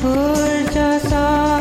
ज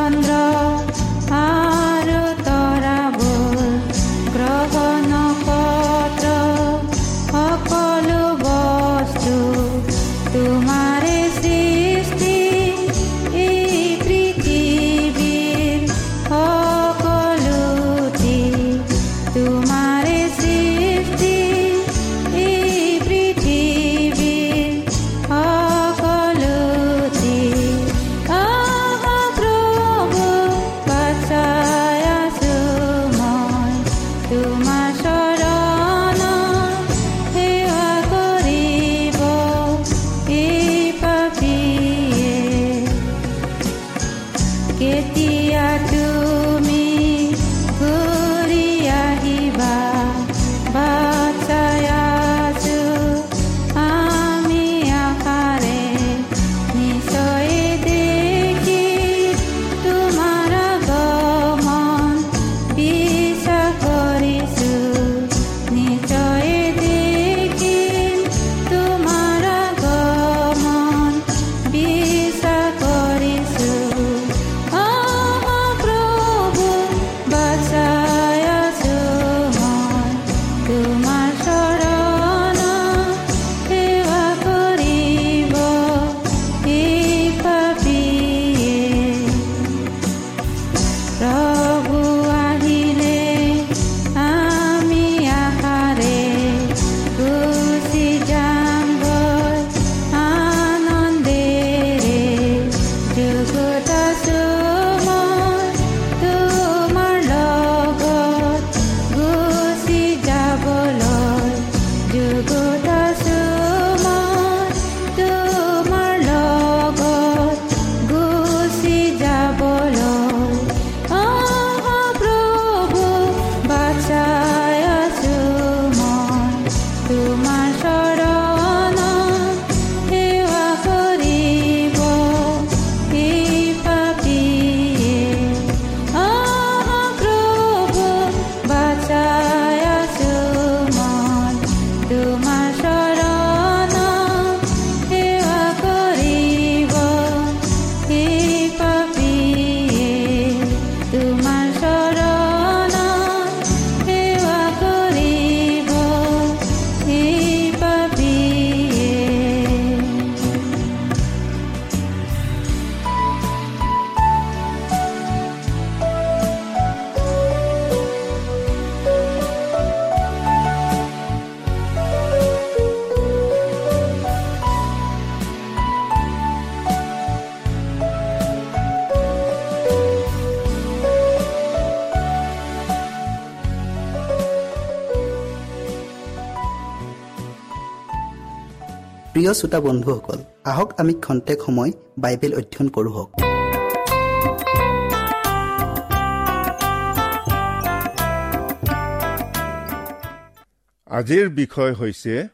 প্ৰিয় শ্ৰোতা বন্ধুসকল আহক আমি খন্তেক সময় বাইবেল অধ্যয়ন কৰোঁ আজিৰ বিষয় হৈছে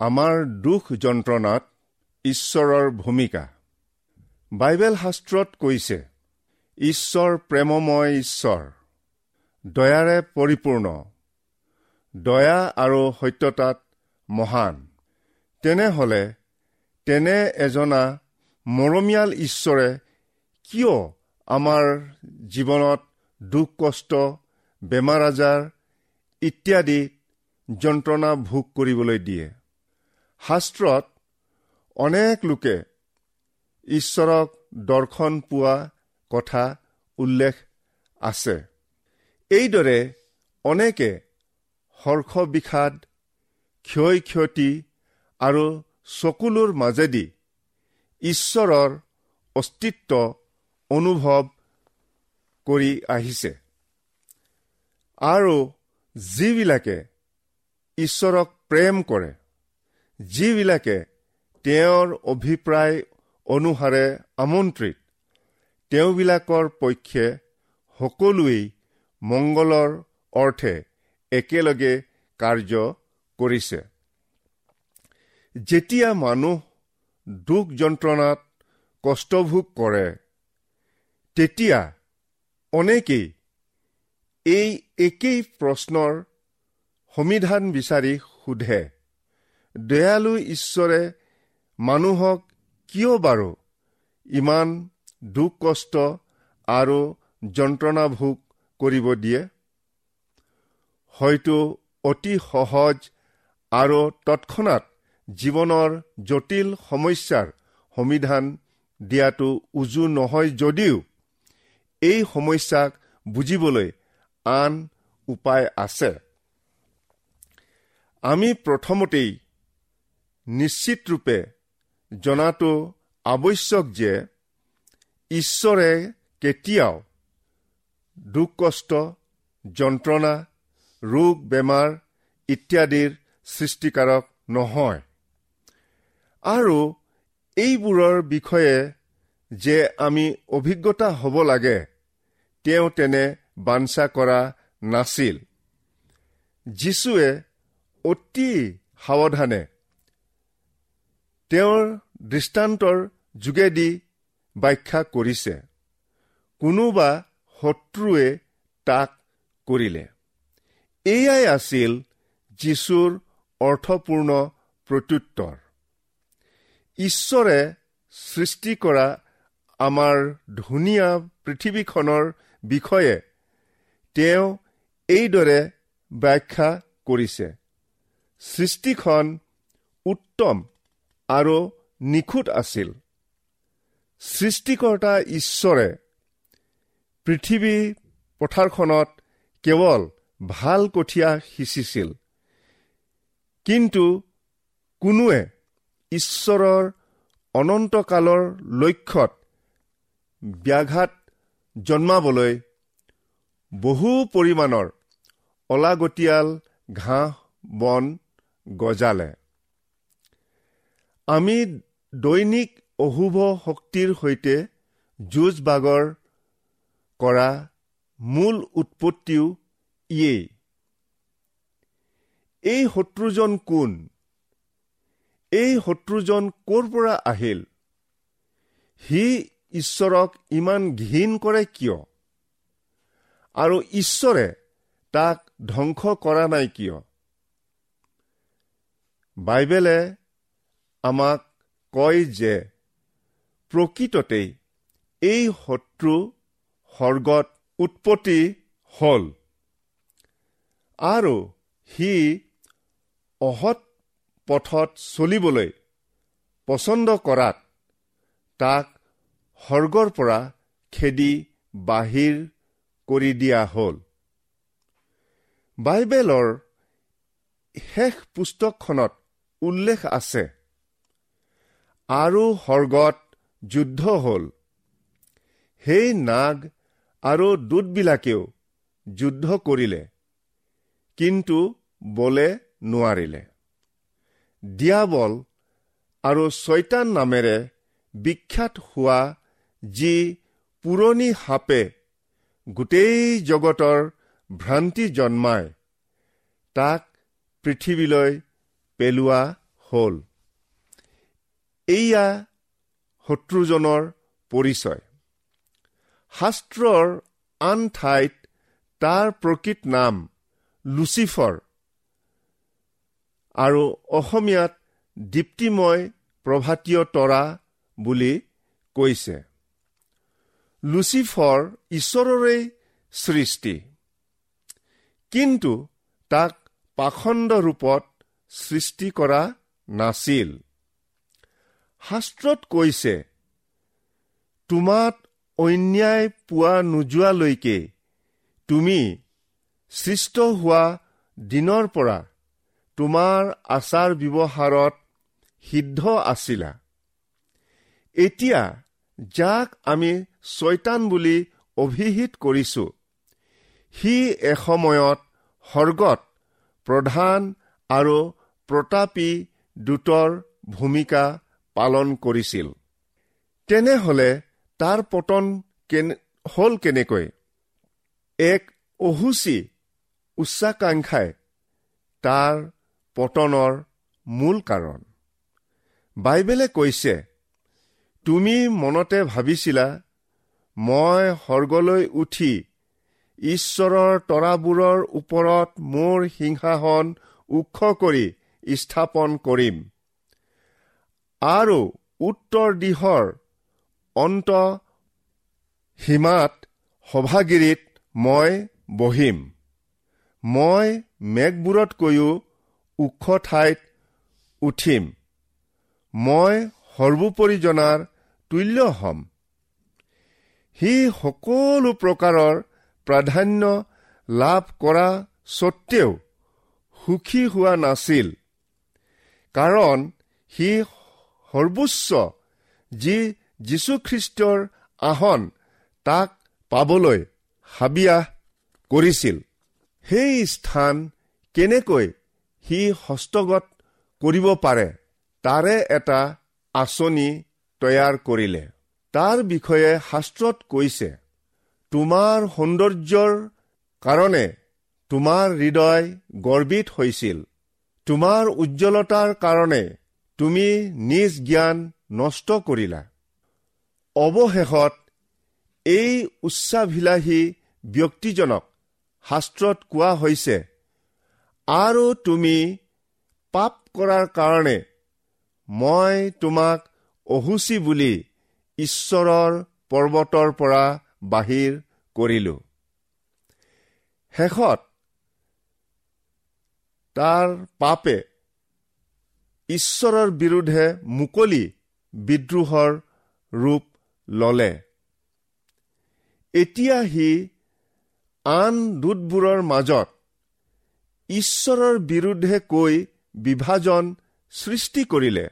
আমাৰ দুখ যন্ত্ৰণাত ঈশ্বৰৰ ভূমিকা। বাইবেল শাস্ত্ৰত কৈছে ঈশ্বৰ প্ৰেমময় ঈশ্বৰ দয়াৰে পৰিপূৰ্ণ দয়া আৰু সত্যতাত মহান। তেনেহলে তেনে এজনা মৰমীয়াল ঈশ্বৰে কিয় আমাৰ জীৱনত দুখ কষ্ট বেমাৰ আজাৰ ইত্যাদি যন্ত্ৰণা ভোগ কৰিবলৈ দিয়ে? শাস্ত্ৰত অনেক লোকে ঈশ্বৰক দৰ্শন পোৱা কথা উল্লেখ আছে। এইদৰে অনেকে হৰ্ষ বিষাদ ক্ষয় ক্ষতি আৰু চকুলোৰ মাজেদি ঈশ্বৰৰ অস্তিত্ব অনুভৱ কৰি আহিছে। আৰু যিবিলাকে ঈশ্বৰক প্ৰেম কৰে যিবিলাকে তেওঁৰ অভিপ্ৰায় অনুসাৰে আমন্ত্ৰিত তেওঁবিলাকৰ পক্ষে সকলোৱেই মংগলৰ অৰ্থে একেলগে কাৰ্য কৰিছে। যেতিয়া মানুহ দুখ যন্ত্ৰণাত কষ্টভোগ কৰে তেতিয়া অনেকেই এই একেই প্ৰশ্নৰ সমিধান বিচাৰি সোধে দয়ালু ঈশ্বৰে মানুহক কিয় বাৰু ইমান দুখ কষ্ট আৰু যন্ত্ৰণা ভোগ কৰিব দিয়ে? হয়তো অতি সহজ আৰু তৎক্ষণাত জীৱনৰ জটিল সমস্যাৰ সমিধান দিয়াটো উজু নহয় যদিও এই সমস্যাক বুজিবলৈ আন উপায় আছে। আমি প্ৰথমতেই নিশ্চিতৰূপে জনাটো আৱশ্যক যে ঈশ্বৰে কেতিয়াও দুখ কষ্ট যন্ত্ৰণা ৰোগ বেমাৰ ইত্যাদিৰ সৃষ্টিকাৰক নহয়। আৰু এইবোৰৰ বিষয়ে যে আমি অভিজ্ঞতা হ'ব লাগে তেওঁ তেনে বাঞ্ছা কৰা নাছিল। যীশুৱে অতি সাৱধানে তেওঁৰ দৃষ্টান্তৰ যোগেদি ব্যাখ্যা কৰিছে। কোনোবা শত্ৰুৱে তাক কৰিলে। এয়াই আছিল যীশুৰ অৰ্থপূৰ্ণ প্ৰত্যুত্তৰ। ঈশ্বৰে সৃষ্টি কৰা আমাৰ ধুনীয়া পৃথিৱীখনৰ বিষয়ে তেওঁ এইদৰে ব্যাখ্যা কৰিছে। সৃষ্টিখন উত্তম আৰু নিখুঁত আছিল। সৃষ্টিকৰ্তা ঈশ্বৰে পৃথিৱী পথাৰখনত কেৱল ভাল কঠীয়া সিঁচিছিল। কিন্তু কোনোৱে ঈশ্বৰৰ অনন্তকালৰ লক্ষ্যত ব্যাঘাত জন্মাবলৈ বহু পৰিমাণৰ অলাগতিয়াল ঘাঁহ বন গজালে। আমি দৈনিক অশুভ শক্তিৰ সৈতে যুঁজ বাগৰ কৰা মূল উৎপত্তিও ইয়েই। এই শত্ৰুজন কোন? এই শত্ৰুজন ক'ৰ পৰা আহিল? সি ঈশ্বৰক ইমান ঘীন কৰে কিয়? আৰু ঈশ্বৰে তাক ধ্বংস কৰা নাই কিয়? বাইবেলে আমাক কয় যে প্ৰকৃততেই এই শত্ৰু সৰ্গত উৎপত্তি হ'ল। আৰু সি অহৎ পথত চলিবলৈ পচন্দ কৰাত তাক সৰ্গৰ পৰা খেদি বাহিৰ কৰি দিয়া হ'ল। বাইবেলৰ শেষ পুস্তকখনত উল্লেখ আছে আৰু সৰ্গত যুদ্ধ হ'ল। সেই নাগ আৰু দূতবিলাকেও যুদ্ধ কৰিলে কিন্তু বলে নোৱাৰিলে। দিয়াবল আৰু ছয়তান নামেৰে বিখ্যাত হোৱা যি পুৰণি সাপে গোটেই জগতৰ ভ্ৰান্তি জন্মায় তাক পৃথিৱীলৈ পেলোৱা হ'ল। এয়া শত্ৰুজনৰ পৰিচয়। শাস্ত্ৰৰ আন ঠাইত তাৰ প্ৰকৃত নাম লুচিফৰ। আৰু অসমীয়াত দীপ্তিময় প্ৰভাতীয় তৰা বুলি কৈছে। লুচিফৰ ঈশ্বৰৰে সৃষ্টি। কিন্তু তাক পাখণ্ড ৰূপত সৃষ্টি কৰা নাছিল। শাস্ত্ৰত কৈছে তোমাত অন্যায় পোৱা নোযোৱালৈকে তুমি সৃষ্ট হোৱা দিনৰ পৰা তোমাৰ আচাৰ ব্যৱহাৰত সিদ্ধ আছিলা। এতিয়া যাক আমি ছয়তান বুলি অভিহিত কৰিছো সি এসময়ত সৰ্গত প্ৰধান আৰু প্ৰতাপী দূতৰ ভূমিকা পালন কৰিছিল। তেনেহলে তাৰ পতন হ'ল কেনেকৈ? এক অহুচি উচ্চাকাংক্ষাই তাৰ পতনৰ মূল কাৰণ। বাইবেলে কৈছে তুমি মনতে ভাবিছিলা মই সৰ্গলৈ উঠি ঈশ্বৰৰ তৰাবোৰৰ ওপৰত মোৰ সিংহাসন ওখ কৰি স্থাপন কৰিম আৰু উত্তৰ দিশৰ অন্ত সীমাত সভাগিৰিত মই বহিম। মই মেঘবোৰতকৈও ওখ ঠাইত উঠিম। মই সৰ্বোপৰি জনাৰ তুল্য হ'ম। সি সকলো প্ৰকাৰৰ প্ৰাধান্য লাভ কৰা স্বত্তেও সুখী হোৱা নাছিল। কাৰণ সি সৰ্বোচ্চ যি যীশুখ্ৰীষ্টৰ আসন তাক পাবলৈ হাবিয়াহ কৰিছিল। সেই স্থান কেনেকৈ সি হস্তগত কৰিব পাৰে। তাৰে এটা আঁচনি তৈয়াৰ কৰিলে। তাৰ বিষয়ে শাস্ত্ৰত কৈছে তোমাৰ সৌন্দৰ্যৰ কাৰণে তোমাৰ হৃদয় গৰ্বিত হৈছিল। তোমাৰ উজ্জ্বলতাৰ কাৰণে তুমি নিজ জ্ঞান নষ্ট কৰিলা। অৱশেষত এই উচ্চাভিলাষী ব্যক্তিজনক শাস্ত্ৰত কোৱা হৈছে আৰু তুমি পাপ কৰাৰ কাৰণে মই তোমাক অহুচি বুলি ঈশ্বৰৰ পৰ্বতৰ পৰা বাহিৰ কৰিলো। শেষত তাৰ পাপে ঈশ্বৰৰ বিৰুদ্ধে মুকলি বিদ্ৰোহৰ ৰূপ ললে। এতিয়া সি আন দূতবোৰৰ মাজত ঈশ্বৰৰ বিৰুদ্ধে কৈ বিভাজন সৃষ্টি কৰিলে।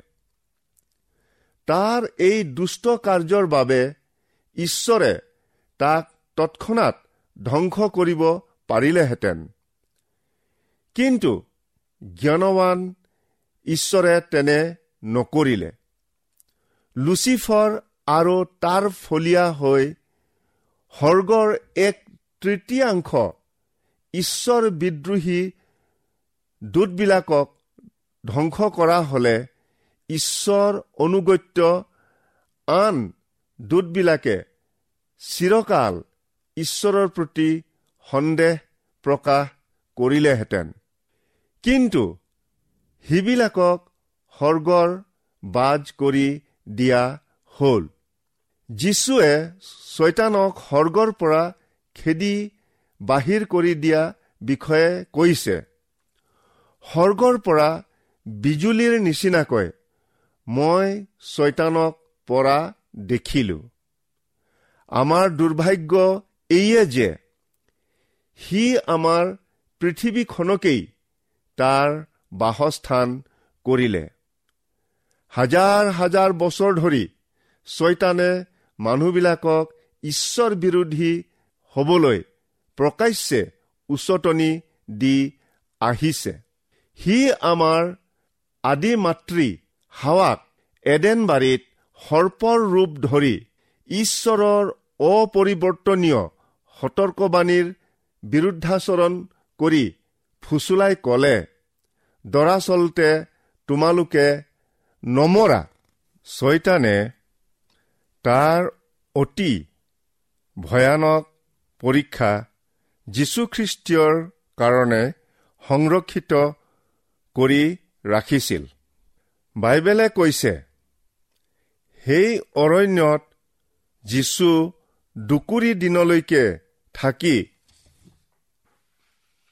তাৰ এই দুষ্ট কাৰ্যৰ বাবে ঈশ্বৰে তাক তৎক্ষণাত ধ্বংস কৰিব পাৰিলেহেঁতেন। কিন্তু জ্ঞানৱান ঈশ্বৰে তেনে নকৰিলে। লুচিফৰ আৰু তাৰ ফলীয়া হৈ সৰ্গৰ এক তৃতীয়াংশ ঈশ্বৰ বিদ্ৰোহী দূতবিলাকক ধ্বংস কৰা হলে ঈশ্বৰ অনুগত্য আন দূতবিলাকে চিৰকাল ঈশ্বৰৰ প্ৰতি সন্দেহ প্ৰকাশ কৰিলেহেঁতেন। কিন্তু সিবিলাকক সৰ্গৰ বাজ কৰি দিয়া হ'ল। যীশুৱে ছয়তানক সৰ্গৰ পৰা খেদি বাহিৰ কৰি দিয়া বিষয়ে কৈছে। সৰ্গৰ পৰা বিজুলীৰ নিচিনাকৈ মই ছয়তানক পৰা দেখিলো। আমাৰ দুৰ্ভাগ্য এইয়ে যে সি আমাৰ পৃথিৱীখনকেই তাৰ বাসস্থান কৰিলে। হাজাৰ হাজাৰ বছৰ ধৰি ছয়তানে মানুহবিলাকক ঈশ্বৰ বিৰোধী হবলৈ প্ৰকাশ্যে উচতনি দি আহিছে। সি আমাৰ আদি মাতৃ হাৱাক এডেনবাৰীত সৰ্পৰ ৰূপ ধৰি ঈশ্বৰৰ অপৰিৱৰ্তনীয় সতৰ্কবাণীৰ বিৰুদ্ধাচৰণ কৰি ফুচুলাই কলে দৰাচলতে তোমালোকে নমৰা ছয়তানে তাৰ অতি ভয়ানক পৰীক্ষা যীশুখ্ৰীষ্টীয়ৰ কাৰণে সংৰক্ষিত কৰি ৰাখিছিল। বাইবেলে কৈছে সেই অৰণ্যত যীশু দুকুৰি দিনলৈকে থাকি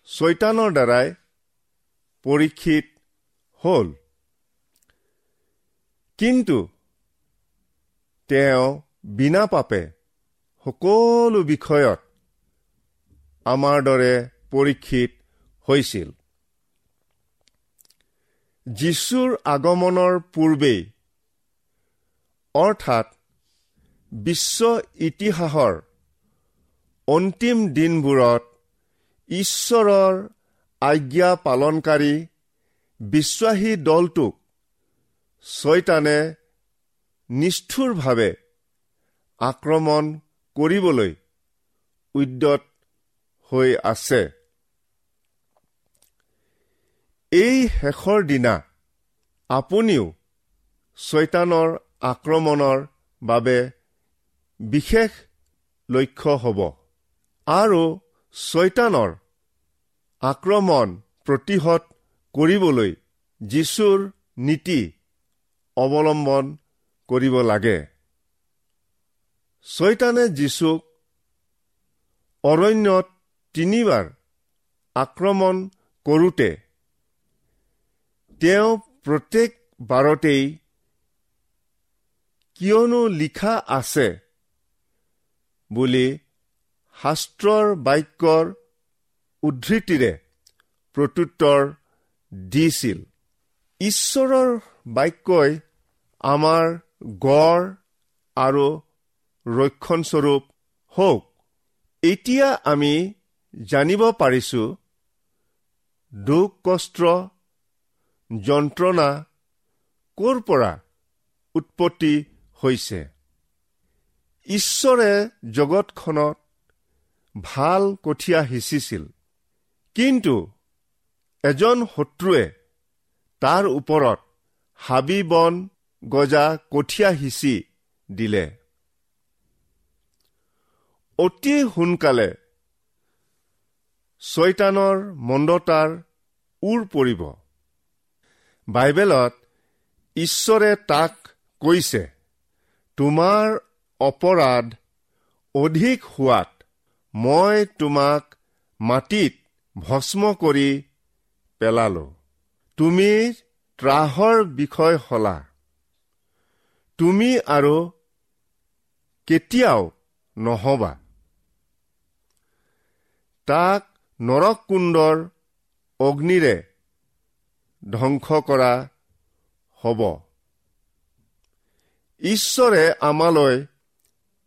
ছৈতানৰ দ্বাৰাই পৰীক্ষিত হ'ল। কিন্তু তেওঁ বিনা পাপে সকলো বিষয়ত আমাৰ দৰে পৰীক্ষিত হৈছিল। যীশুৰ আগমনৰ পূৰ্বেই অৰ্থাৎ বিশ্ব ইতিহাসৰ অন্তিম দিনবোৰত ঈশ্বৰৰ আজ্ঞা পালনকাৰী বিশ্বাসী দলটোক ছয়তানে নিষ্ঠুৰভাৱে আক্ৰমণ কৰিবলৈ উদ্যত হৈ আছে। এই শেষৰ দিনা আপুনিও ছয়তানৰ আক্ৰমণৰ বাবে বিশেষ লক্ষ্য হ'ব। আৰু ছয়তানৰ আক্ৰমণ প্ৰতিহত কৰিবলৈ যীশুৰ নীতি অৱলম্বন কৰিব লাগে। ছয়তানে যীশুক অৰণ্যত তিনিবাৰ আক্ৰমণ কৰোঁতে তেওঁ প্ৰত্যেক বাৰতেই কিয়নো লিখা আছে বুলি শাস্ত্ৰৰ বাক্যৰ উদ্ধৃতিৰে প্ৰত্যুত্তৰ দিছিল। ঈশ্বৰৰ বাক্যই আমাৰ গড় আৰু ৰক্ষণস্বৰূপ হওক। এতিয়া আমি জানিব পাৰিছো দুখ কষ্ট যন্ত্ৰণা ক'ৰ পৰা উৎপত্তি হৈছে? ঈশ্বৰে জগতখনত ভাল কঠীয়া সিঁচিছিল কিন্তু এজন শত্ৰুৱে তাৰ ওপৰত হাবি বন গজা কঠীয়া সিঁচি দিলে। অতি সোনকালে ছয়তানৰ মন্দতাৰ উৰ পৰিব। বাইবেলত ঈশ্বৰে তাক কৈছে তোমাৰ অপৰাধ অধিক হোৱাত মই তোমাক মাটিত ভস্ম কৰি পেলালো। তুমি ত্ৰাহৰ বিষয় হলা। তুমি আৰু কেতিয়াও নহবা। তাক নৰকুণ্ডৰ অগ্নিৰে ধ্বংস কৰা হ'ব। ঈশ্বৰে আমালৈ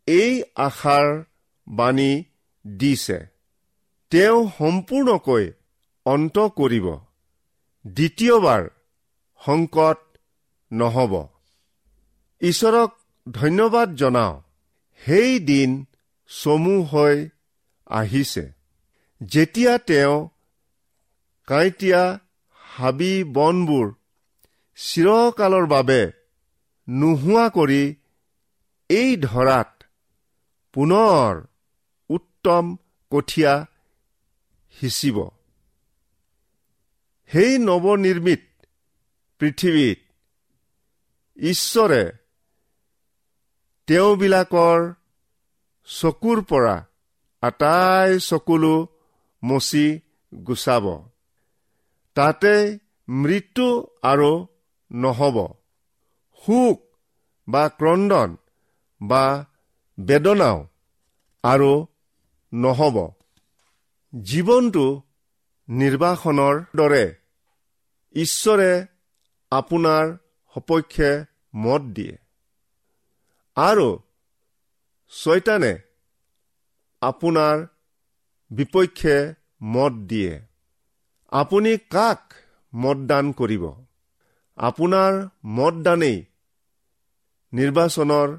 এই আশাৰ বাণী দিছে। তেওঁ সম্পূৰ্ণকৈ অন্ত কৰিব। দ্বিতীয়বাৰ সংকট নহ'ব। ঈশ্বৰক ধন্যবাদ জনাওঁ। সেই দিন চমু হৈ আহিছে। যেতিয়া তেওঁ কাঁইটীয়া হাবি বনবোৰ চিৰকালৰ বাবে নোহোৱা কৰি এই ধৰাত পুনৰ উত্তম কঠীয়া সিঁচিব। সেই নৱনিৰ্মিত পৃথিৱীত ঈশ্বৰে তেওঁবিলাকৰ চকুৰ পৰা আটাই চকুলো মচি গুচাব। তাতে মৃত্যু আৰু নহ'ব। সুখ বা ক্ৰদন বা বেদনাও আৰু নহ'ব। জীৱনটো নিৰ্বাসনৰ দৰে। ঈশ্বৰে আপোনাৰ সপক্ষে মত দিয়ে। আৰু ছয়তানে আপোনাৰ বিপক্ষে মত দিয়ে। আপুনি কাক মতদান কৰিব? আপোনাৰ মতদানেই নিৰ্বাচনৰ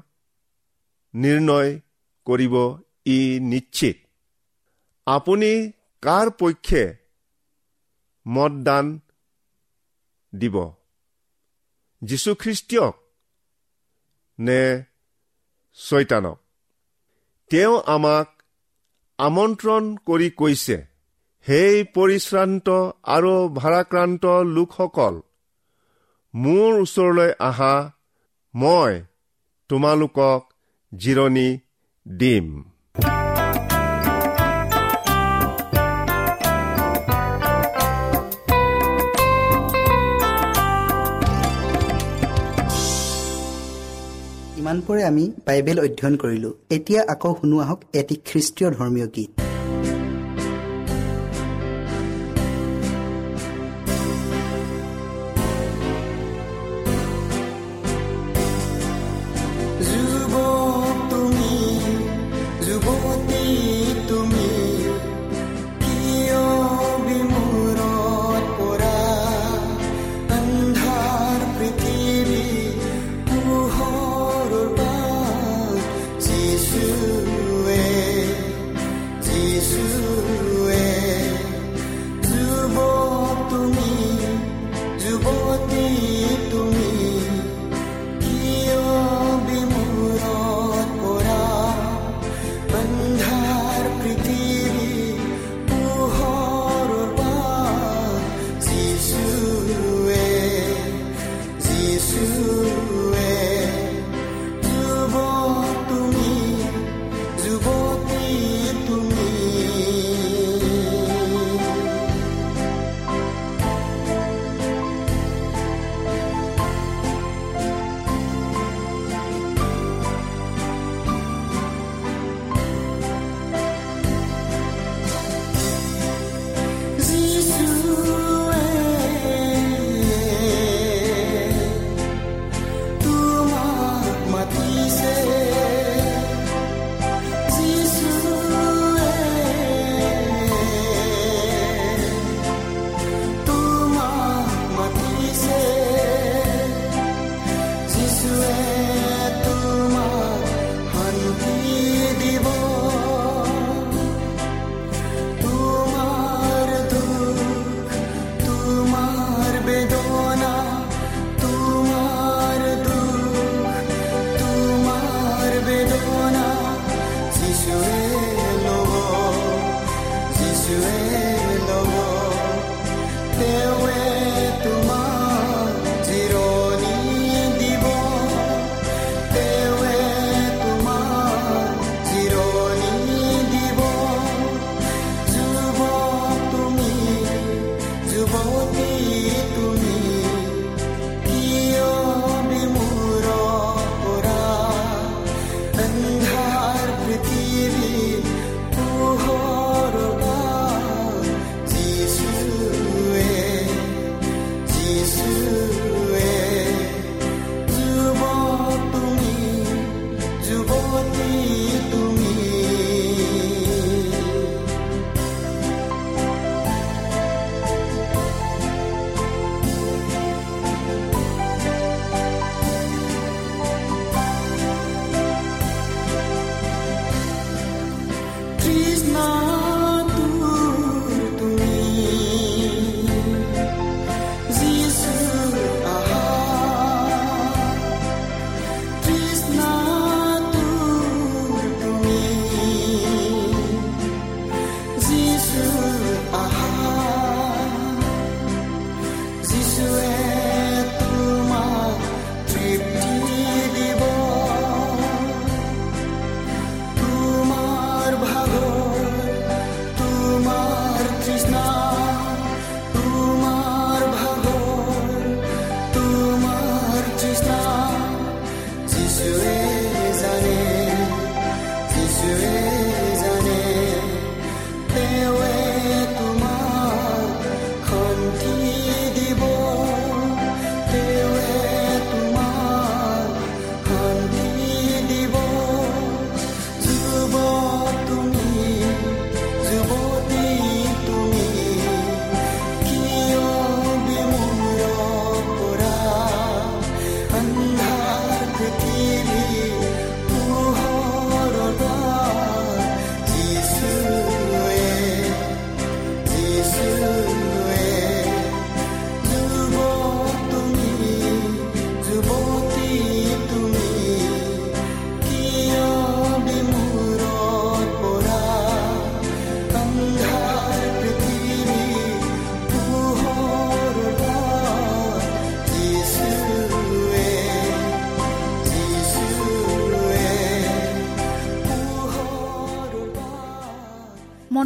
নিৰ্ণয় কৰিব ই নিশ্চিত। আপুনি কাৰ পক্ষে মতদান দিব? যীশুখ্ৰীষ্টীয়ক নে ছয়তানক? তেওঁ আমাক আমন্ত্ৰণ কৰি কৈছে। সেই পৰিশ্ৰান্ত আৰু ভাৰাক্ৰান্ত লোকসকল মোৰ ওচৰলৈ আহা মই তোমালোকক জিৰণি দিম। ইমানপৰে আমি বাইবেল অধ্যয়ন কৰিলো। এতিয়া আকৌ শুনো আহক এটি খ্ৰীষ্টীয় ধৰ্মীয় গীত।